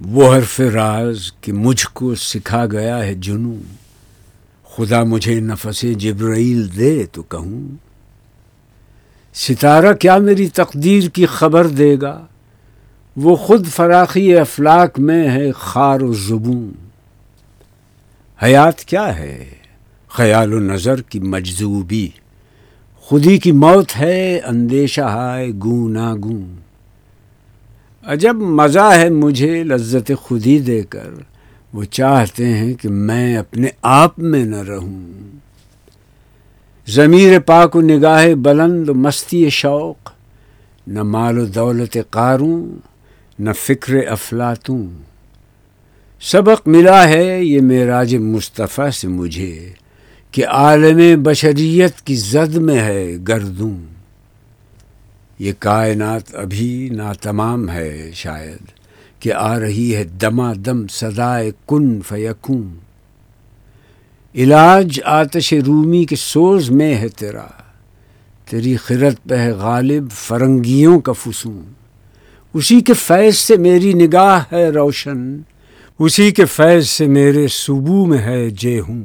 وہ حرف راز کہ مجھ کو سکھا گیا ہے جنوں۔ خدا مجھے نفس جبرائیل دے تو کہوں۔ ستارہ کیا میری تقدیر کی خبر دے گا؟ وہ خود فراخی افلاق میں ہے خار و زبوں حیات کیا ہے؟ خیال و نظر کی مجذوبی۔ خودی کی موت ہے اندیشہ ہائے گوں نا گوں عجب مزہ ہے مجھے لذت خودی دے کر۔ وہ چاہتے ہیں کہ میں اپنے آپ میں نہ رہوں۔ ضمیر پاک و نگاہ بلند و مستی شوق، نہ مال و دولت قاروں، نہ فکر افلاطوں۔ سبق ملا ہے یہ معراج مصطفیٰ سے مجھے کہ عالم بشریت کی زد میں ہے گردوں۔ یہ کائنات ابھی ناتمام ہے شاید کہ آ رہی ہے دما دم سدائے کن فیکوں علاج آتش رومی کے سوز میں ہے تیرا۔ تیری خرت پہ ہے غالب فرنگیوں کا فسوں اسی کے فیض سے میری نگاہ ہے روشن۔ اسی کے فیض سے میرے صبو میں ہے جے ہوں